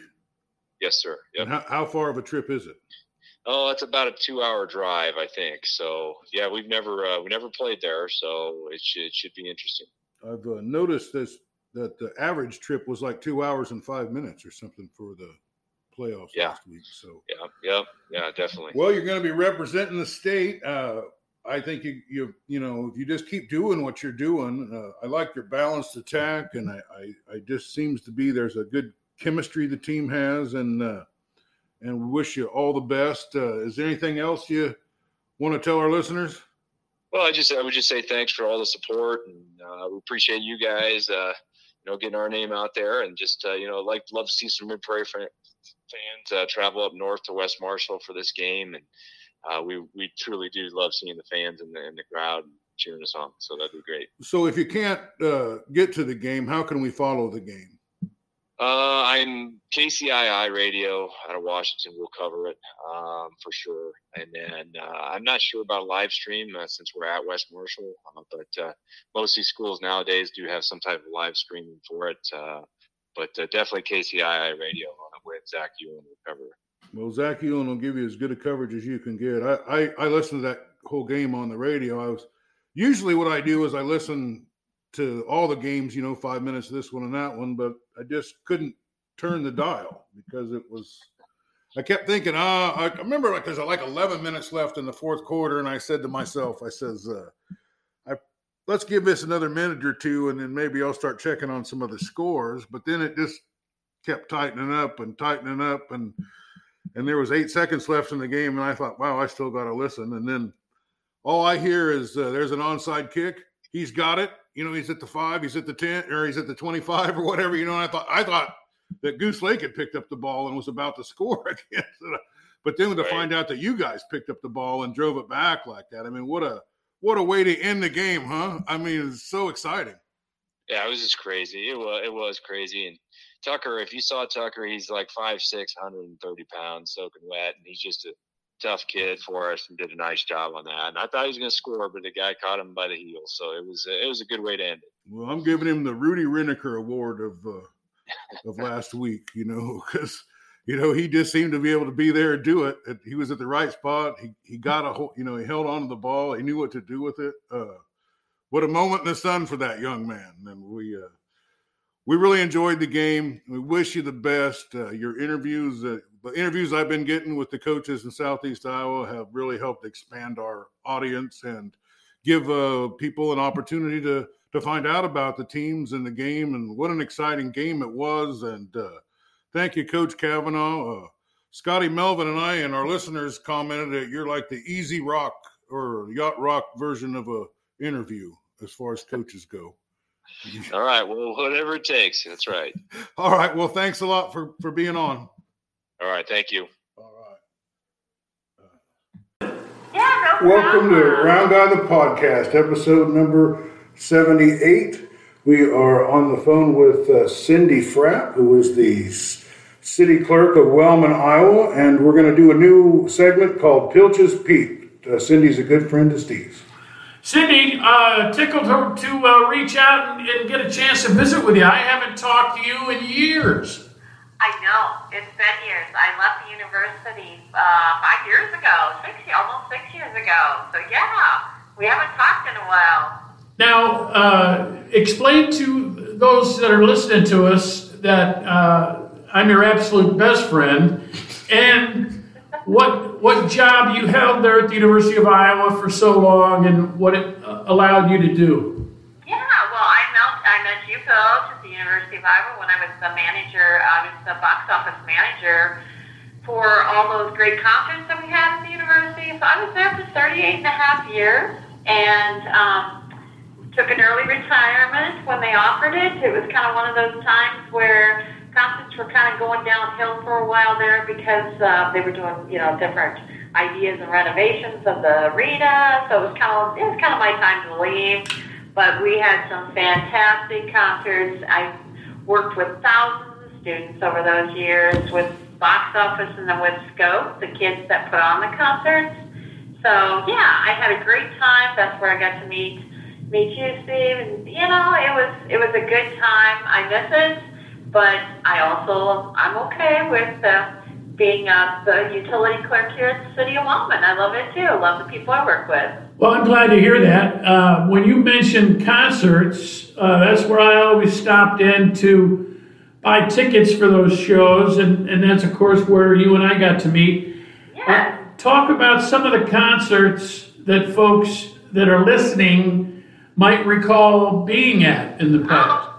Yes, sir. Yep. How, how, far of a trip is it? Oh, it's about a two-hour drive, I think. So yeah, we've never uh, we never played there, so it should it should be interesting. I've uh, noticed this that the average trip was like two hours and five minutes or something for the playoffs yeah. last week. So yeah, yeah, yeah, definitely. Well, you're going to be representing the state. Uh, I think you you you know if you just keep doing what you're doing, uh, I like your balanced attack, and I, I I just seems to be there's a good chemistry the team has, and uh, and we wish you all the best. Uh, is there anything else you want to tell our listeners? Well, I just I would just say thanks for all the support, and uh, we appreciate you guys, uh, you know, getting our name out there, and just uh, you know, like love to see some Mid Prairie fans uh, travel up north to West Marshall for this game, and uh, we we truly do love seeing the fans in the in the crowd cheering us on. So that'd be great. So if you can't uh, get to the game, how can we follow the game? Uh, I'm KCII radio out of Washington. We'll cover it um, for sure. And then uh, I'm not sure about a live stream uh, since we're at West Marshall, uh, but uh, most of these schools nowadays do have some type of live streaming for it. Uh, but definitely KCII radio with Zach Ewan will cover well, Zach Hewlin will give you as good a coverage as you can get. I, I, I listened to that whole game on the radio. I was usually what I do is I listen to all the games, you know, five minutes this one and that one, but I just couldn't turn the dial because it was I kept thinking, uh, I remember like there's like 11 minutes left in the fourth quarter, and I said to myself, I says, uh, I let's give this another minute or two, and then maybe I'll start checking on some of the scores. But then it just kept tightening up and tightening up, and and there was eight seconds left in the game, and I thought, wow, I still got to listen. And then all I hear is uh, there's an onside kick. He's got it. You know, he's at the five, he's at the ten, or he's at the twenty-five, or whatever. You know, and I thought, I thought that Goose Lake had picked up the ball and was about to [LAUGHS] score again. but then to right. find out that you guys picked up the ball and drove it back like that, I mean, what a what a way to end the game, huh? I mean, it's so exciting. Yeah, it was just crazy. It was it was crazy. And Tucker, if you saw Tucker, he's like five six, hundred and thirty pounds, soaking wet, and he's just a tough kid for us and did a nice job on that. And I thought he was going to score, but the guy caught him by the heel, so it was it was a good way to end it. Well, I'm giving him the Rudy Reniker Award of uh, of [LAUGHS] last week, you know, because you know he just seemed to be able to be there and do it. He was at the right spot. He he got a whole, you know, he held on to the ball. He knew what to do with it. Uh, what a moment in the sun for that young man. And we uh, we really enjoyed the game. We wish you the best. Uh, your interviews, uh, the interviews I've been getting with the coaches in Southeast Iowa have really helped expand our audience and give uh, people an opportunity to to find out about the teams and the game and what an exciting game it was. And uh, thank you, Coach Kavanaugh. Uh, Scotty Melvin and I and our listeners commented that you're like the easy rock or yacht rock version of a interview as far as coaches go. [LAUGHS] All right. Well, whatever it takes. That's right. [LAUGHS] All right. Well, thanks a lot for for being on. All right. Thank you. All right. yeah, no Welcome to Round Guy the Podcast, episode number 78. We are on the phone with uh, Cindy Frapp, who is the city clerk of Wellman, Iowa, and we're going to do a new segment called Pilch's Peep. Uh, Cindy's a good friend of Steve's. Cindy, uh, tickled to, to uh, reach out and, and, get a chance to visit with you. I haven't talked to you in years. I know. It's been years. I left the university uh, five years ago, six, almost six years ago. So, yeah, we haven't talked in a while. Now, uh, explain to those that are listening to us that uh, I'm your absolute best friend and what what job you held there at the University of Iowa for so long, and what it uh, allowed you to do. Yeah, well, I met I met you, Phil, at the University of Iowa when I was the manager. I was the box office manager for all those great concerts that we had at the university. So I was there for 38 and a half years, and um, took an early retirement when they offered it. It was kind of one of those times where concerts were kind of going downhill for a while there because uh, they were doing, you know, different ideas and renovations of the arena. So it was kind of it was kind of my time to leave. But we had some fantastic concerts. I worked with thousands of students over those years with box office and then with Scope, the kids that put on the concerts. So yeah, I had a great time. That's where I got to meet meet you, Steve. And you know, it was it was a good time. I miss it but I also I'm okay with uh, being uh, the utility clerk here at the City of Wellman. I love it too. I love the people I work with. Well, I'm glad to hear that. Uh, when you mentioned concerts, uh, that's where I always stopped in to buy tickets for those shows, and, and that's of course where you and I got to meet. Yeah. Uh, talk about some of the concerts that folks that are listening might recall being at in the past.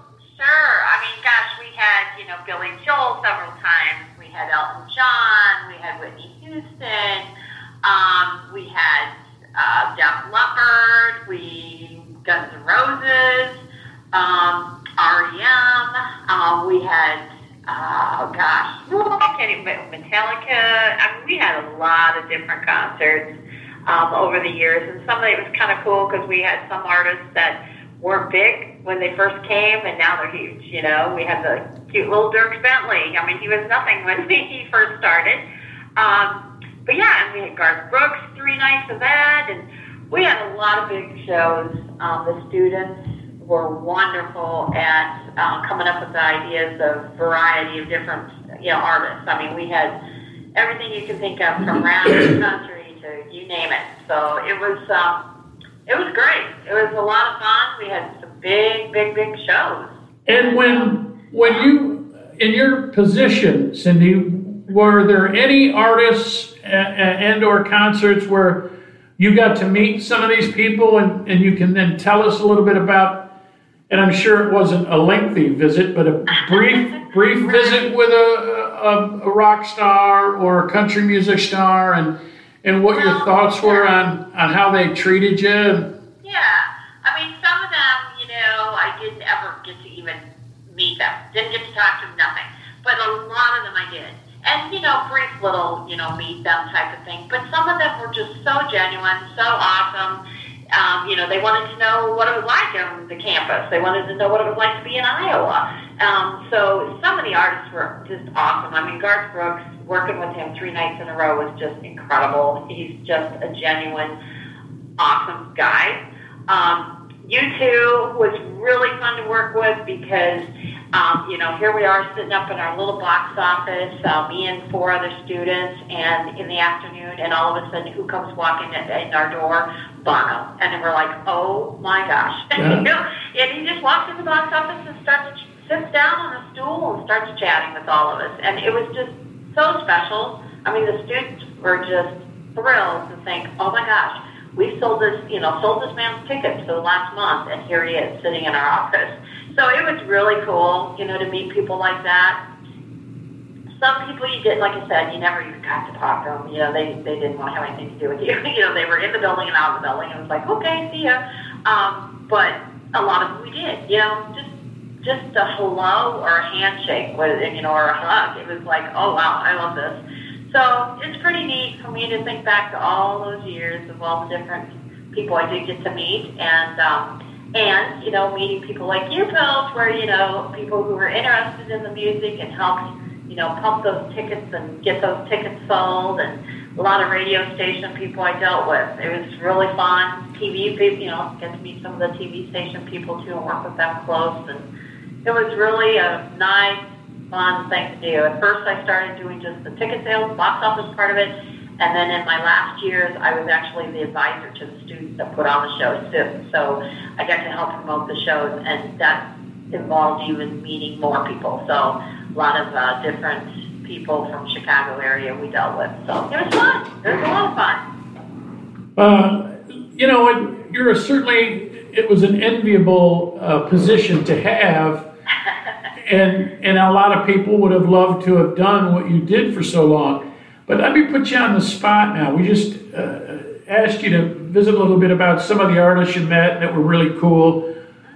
Billy Joel several times. We had Elton John. We had Whitney Houston. Um, we had uh, Def Leppard. We Guns N' Roses. Um, REM. Um, we had uh, oh gosh, I can't even Metallica. I mean, we had a lot of different concerts um, over the years, and some of it was kind of cool because we had some artists that weren't big when they first came, and now they're huge. You know, we have the cute little Dierks Bentley. I mean, he was nothing when [LAUGHS] he first started. Um, but yeah, and we had Garth Brooks three nights of that, and we had a lot of big shows. Um, the students were wonderful at uh, coming up with the ideas of variety of different you know artists. I mean, we had everything you can think of from rap to country to you name it. So it was. Um, it was great. It was a lot of fun. We had some big, big, big shows. And when when you in your position, Cindy, were there any artists and or concerts where you got to meet some of these people and, and you can then tell us a little bit about and I'm sure it wasn't a lengthy visit, but a brief [LAUGHS] brief right. visit with a, a, a, rock star or a country music star and and what well, your thoughts yeah. were on, on how they treated you. Yeah. I mean some of them, you know, I didn't ever get to even meet them. Didn't get to talk to them, nothing. But a lot of them I did and you know, brief little, you know, meet them type of thing. But some of them were just so genuine, so awesome. Um, you know, they wanted to know what it was like on the campus. They wanted to know what it was like to be in Iowa. Um, so some of the artists were just awesome. I mean, Garth Brooks, working with him three nights in a row was just incredible. He's just a genuine, awesome guy. Um, U2 was really fun to work with because um, you know, here we are sitting up in our little box office, uh, me and four other students, and in the afternoon, and all of a sudden, who comes walking in, in our door? Bono. And then we're like, oh my gosh. [LAUGHS] Yeah. you know, and he just walks in the box office and starts, sits down on a stool and starts chatting with all of us. And it was just so special. I mean, the students were just thrilled to think, oh my gosh, we sold this, you know, sold this man's tickets for the last month, and here he is sitting in our office. So it was really cool, you know, to meet people like that. Some people you did, like I said, you never even got to talk to them. You know, they, they didn't want to have anything to do with you. [LAUGHS] you know, they were in the building and out of the building. It was like, okay, see ya. Um, but a lot of them we did, you know, just just a hello or a handshake, with, you know, or a hug. It was like, oh wow, I love this. So it's pretty neat for me to think back to all those years of all the different people I did get to meet, and um, and you know meeting people like you folks where you know people who were interested in the music and helped you know pump those tickets and get those tickets sold and a lot of radio station people I dealt with. It was really fun. TV you know, get to meet some of the TV station people too and work with them close and it was really a nice, fun thing to do. At first I started doing just the ticket sales, box office part of it, and then in my last years, I was actually the advisor to the students that put on the shows too. So I got to help promote the shows, and that involved even meeting more people. So a lot of uh, different people from Chicago area we dealt with. So it was fun. It was a lot of fun. Uh, you know, you're certainly it was an enviable uh, position to have. And and a lot of people would have loved to have done what you did for so long. But let me put you on the spot now. We just uh, asked you to visit a little bit about some of the artists you met that were really cool.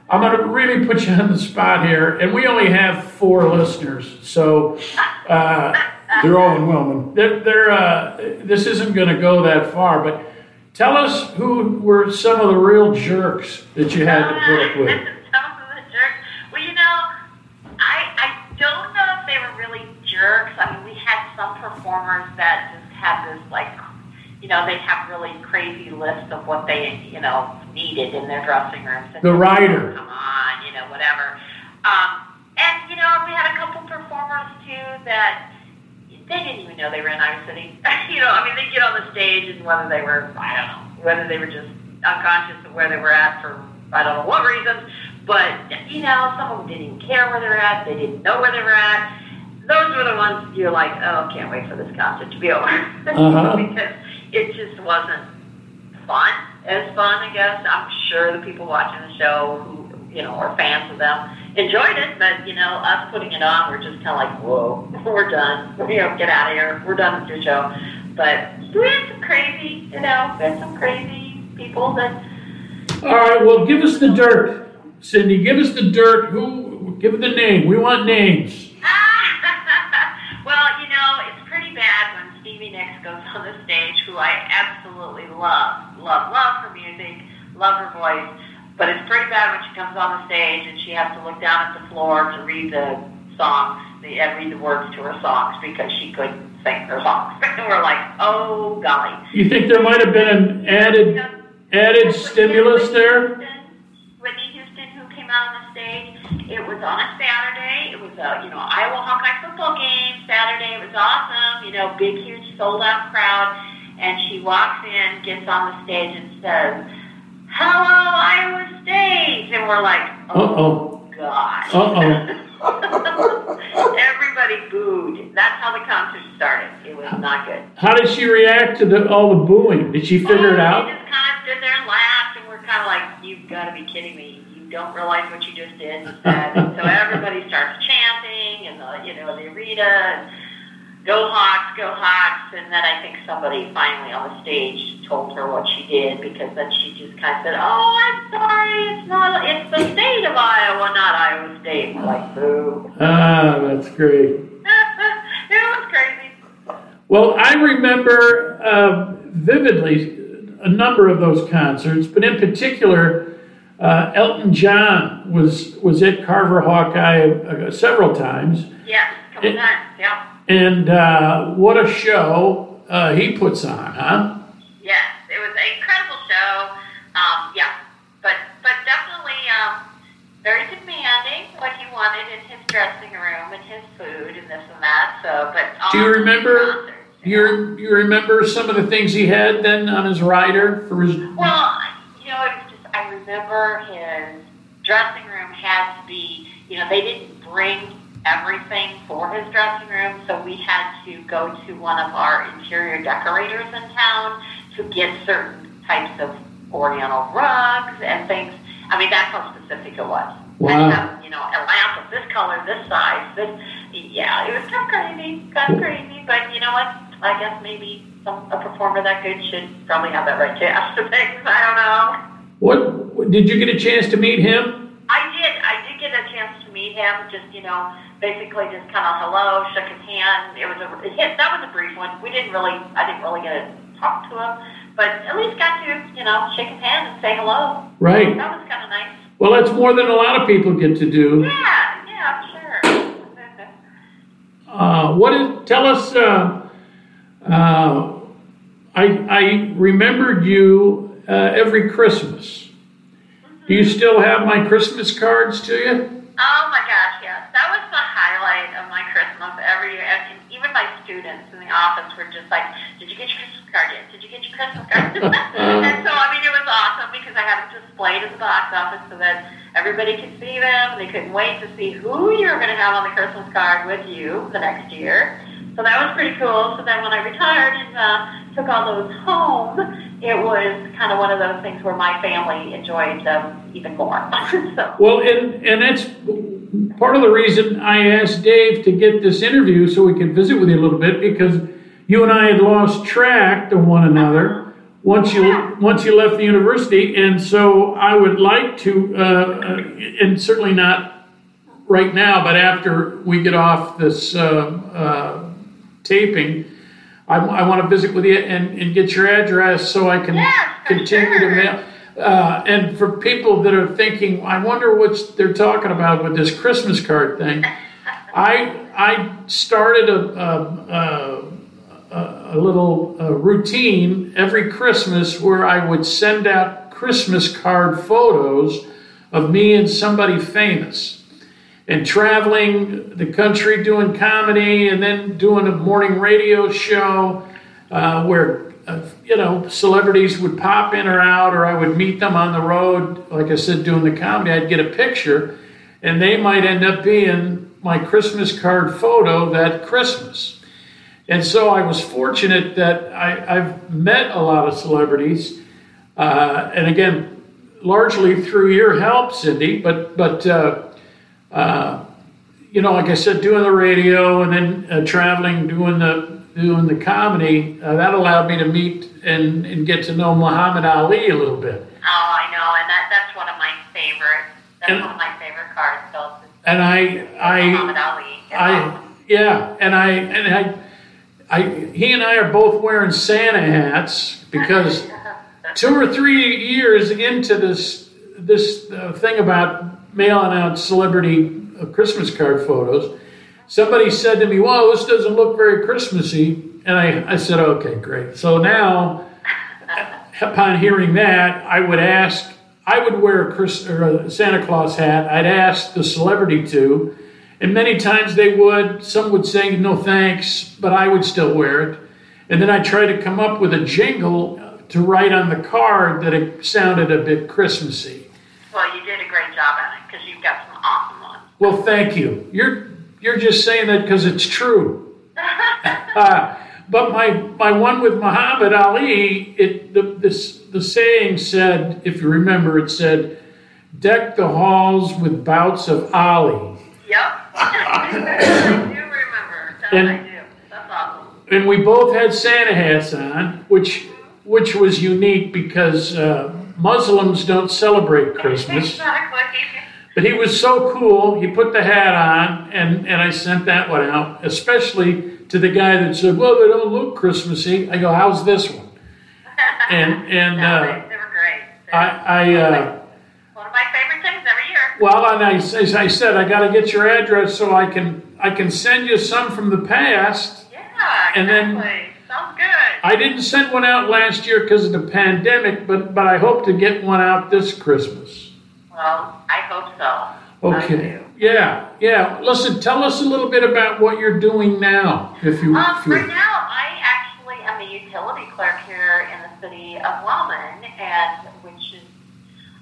I'm going to really put you [LAUGHS] on the spot here, and we only have four listeners, so uh, they're all in Wellman. They're, they're, uh, this isn't going to go that far, but tell us who were some of the real jerks that you had to put up with. Well, you know, I, I don't know if they were really jerks. I mean, we had some performers that just had this like, you know, they have really crazy lists of what they, you know, needed in their dressing rooms. And the writer. Come on, you know, whatever. Um, and you know, we had a couple performers too that they didn't even know they were in Iowa City. [LAUGHS] you know, I mean, they get on the stage and whether they were, I don't know, whether they were just unconscious of where they were at for I don't know what reasons, but you know, some of them didn't even care where they're at. They didn't know where they were at those were the ones you're like, oh, can't wait for this concert to be over. [LAUGHS] Uh-huh. because it just wasn't fun as fun, I guess. I'm sure the people watching the show who, you know, are fans of them enjoyed it, but, you know, us putting it on, we're just kind of like, whoa, [LAUGHS] we're done. [LAUGHS] You know, get out of here. We're done with your show. But we had some crazy, you know, we had some crazy people that. All right, well, give us the dirt, Cindy. Give us the dirt. Who? Give it the name. We want names. Well, you know, it's pretty bad when Stevie Nicks goes on the stage, who I absolutely love, love, love her music, love her voice. But it's pretty bad when she comes on the stage and she has to look down at the floor to read the songs, the, and read the words to her songs because she couldn't sing her songs. [LAUGHS] and we're like, oh golly. You think there might have been an added added stimulus there? Whitney Houston, who came out on the it was on a Saturday. It was a you know Iowa Hawkeye football game Saturday. It was awesome. You know, big huge sold out crowd. And she walks in, gets on the stage, and says, "Hello, Iowa State," and we're like, "Oh Uh-oh. God." Uh oh. [LAUGHS] Everybody booed. That's how the concert started. It was not good. How did she react to the, all the booing? Did she figure it Oh, out? We just kind of stood there and laughed, and we're kind of like, "You've got to be kidding me! Don't realize what you just did." And said. And so everybody starts chanting, and the, you know the arena, and "Go Hawks, go Hawks!" And then I think somebody finally on the stage told her what she did because then she just kind of said, "Oh, I'm sorry. It's not. It's the state of Iowa, not Iowa State." We're like, "Boo!" Ah, that's great. [LAUGHS] it was crazy. Well, I remember uh, vividly a number of those concerts, but in particular, uh, Elton John was was at Carver Hawkeye uh, several times, Yes, couple It- times. Yeah. and uh, what a show uh, he puts on, huh? Yes, it was an incredible show. Um, yeah, but but definitely um, very demanding what he wanted in his dressing room and his food and this and that. So, but Do you remember you you remember some of the things he had then on his rider for his? Well, you know, it was just I remember his dressing room had to be. You know, they didn't bring everything for his dressing room, so we had to go to one of our interior decorators in town to get certain types of Oriental rugs and things. I mean, that's how specific it was. Wow. And have, you know, a lamp of this color, this size, this. Yeah, it was kind of crazy, kind of crazy. But you know what? I guess maybe some a performer that good should probably have that right to [LAUGHS] ask for things. I don't know. What did you get a chance to meet him? I did. I did get a chance to meet him. Just you know, basically just kind of hello, shook his hand. It was a it, that was a brief one. We didn't really. I didn't really get to talk to him, but at least got to you know shake his hand and say hello. Right. That was kind of nice. Well, that's more than a lot of people get to do. Yeah. Yeah. Sure. Uh, what is? Tell us. Uh, uh, I I remembered you uh, every Christmas. Do you still have my Christmas cards to you? Oh my gosh, yes. That was the highlight of my Christmas every year. And even my students in the office were just like, Did you get your Christmas card yet? Did you get your Christmas card? [LAUGHS] and so, I mean, it was awesome because I had them displayed at the box office so that everybody could see them. They couldn't wait to see who you were going to have on the Christmas card with you the next year. So that was pretty cool. So then when I retired and uh, took all those home, it was kind of one of those things where my family enjoyed them even more. [LAUGHS] so. Well, and and that's part of the reason I asked Dave to get this interview so we could visit with you a little bit because you and I had lost track of one another once you once you left the university, and so I would like to, uh, uh, and certainly not right now, but after we get off this uh, uh, taping. I, I want to visit with you and, and get your address so I can for continue to mail. Uh, and for people that are thinking, I wonder what they're talking about with this Christmas card thing. I I started a a, a, a little uh routine every Christmas where I would send out Christmas card photos of me and somebody famous and traveling the country doing comedy and then doing a morning radio show uh, where uh, you know celebrities would pop in or out or i would meet them on the road. Like i said doing the comedy i'd get a picture and they might end up being my christmas card photo that christmas. And so i was fortunate that I, i've met a lot of celebrities uh, and again largely through your help cindy but but uh, you know, like I said, doing the radio and then uh, traveling, doing the doing the comedy, uh, that allowed me to meet and, and get to know Muhammad Ali a little bit. Oh, I know, and that that's one of my favorites. That's And- one of my favorite cards, Phil. And I, Muhammad I, Ali. I, yeah, and I, and I, I, he and I are both wearing Santa hats because [LAUGHS] two or three years into this this uh, thing about mailing out celebrity uh, Christmas card photos, somebody said to me, "Wow, this doesn't look very Christmassy," and I, I said, "Okay, great." So now, upon hearing that, I would ask, I would wear a, Chris, a Santa Claus hat. I'd ask the celebrity to, and many times they would. Some would say, "No thanks," but I would still wear it. And then I try to come up with a jingle to write on the card that it sounded a bit Christmassy. Well, you did a great job on it because you've got some awesome ones. Well, thank you. You're you're just saying that because it's true. [LAUGHS] uh, but my, my one with Muhammad Ali, it the this the saying said, if you remember, it said, "Deck the halls with bouts of Ali." Yep. [LAUGHS] I do remember. That And- I do. That's awesome. and we both had Santa hats on, which which was unique because uh, Muslims don't celebrate Christmas. Exactly. But he was so cool. He put the hat on, and and I sent that one out, especially to the guy that said, "Well, they don't look Christmassy." I go, "How's this one?" And [LAUGHS] and no, uh, they, were great. They I I. Uh, One of my favorite things every year. Well, and I, as I said, I got to get your address so I can I can send you some from the past. Yeah, And then- Sounds good. I didn't send one out last year because of the pandemic, but but I hope to get one out this Christmas. Well, I hope so. Okay. Yeah, yeah. Listen, tell us a little bit about what you're doing now, if you. Um, if you- right now, I actually am a utility clerk here in the city of Wellman, and which is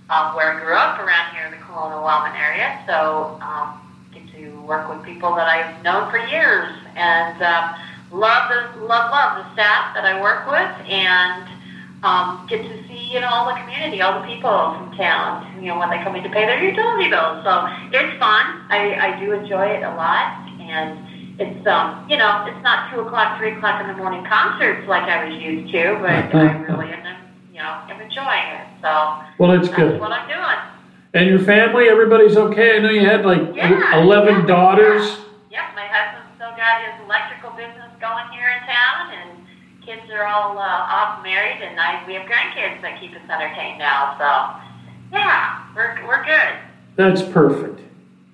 um, where I grew up around here in the Kalona Wellman area. So um, get to work with people that I've known for years, and um, love the love love the staff that I work with, and um, get to see you know all the community, all the people from town. You know when they come in to pay their utility bills. So it's fun. I, I do enjoy it a lot, and it's um you know it's not two o'clock, three o'clock in the morning concerts like I was used to, but I really [LAUGHS] am you know am enjoying it. So well, it's that's good. what I'm doing. And your family, everybody's okay. I know you had like Yeah, eleven yeah, daughters. Yep, my husband's still got his electrical business going here in town, and kids are all uh, off married, and I we have grandkids that keep us entertained now. So yeah, we're we're good. That's perfect,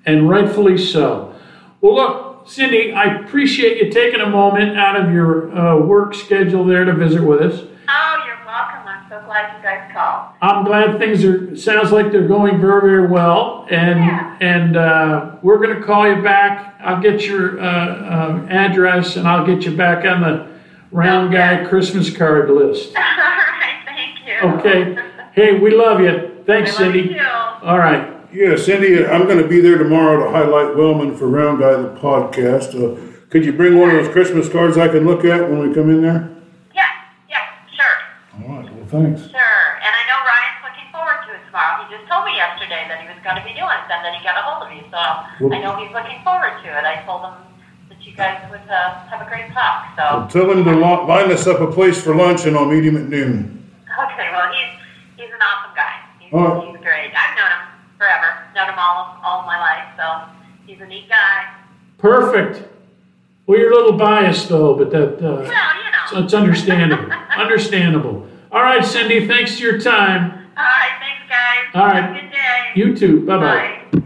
and rightfully so. Well, look, Cindy, I appreciate you taking a moment out of your uh, work schedule there to visit with us. Oh, you're welcome. I'm so glad you guys called. I'm glad things are. Sounds like they're going very, very well, and Yeah. and uh, we're going to call you back. I'll get your uh, uh, address, and I'll get you back on the round guy Christmas card list. [LAUGHS] all right, thank you. Okay. Hey, we love you. Thanks, I love you Cindy. too. All right. Yeah, Cindy, I'm going to be there tomorrow to highlight Wellman for Round Guy the podcast. Uh, could you bring one of those Christmas cards I can look at when we come in there? Yeah, yeah, sure. All right, well, thanks. Sure, and I know Ryan's looking forward to it tomorrow. He just told me yesterday that he was going to be doing it, and then he got a hold of me. So Well- I know he's looking forward to it. I told him that you guys would uh, have a great talk. So Well, tell him to li- line us up a place for lunch and I'll meet him at noon. okay, well he's he's an awesome guy. He's, All right. he's great. I've known him forever. Known him all all my life. So he's a neat guy. Perfect. Well, you're a little biased though, but that uh, Well, you know. so it's understandable. [LAUGHS] understandable. All right, Cindy. Thanks for your time. all right, thanks guys. All right. Have a good day. You too. Bye bye. Bye.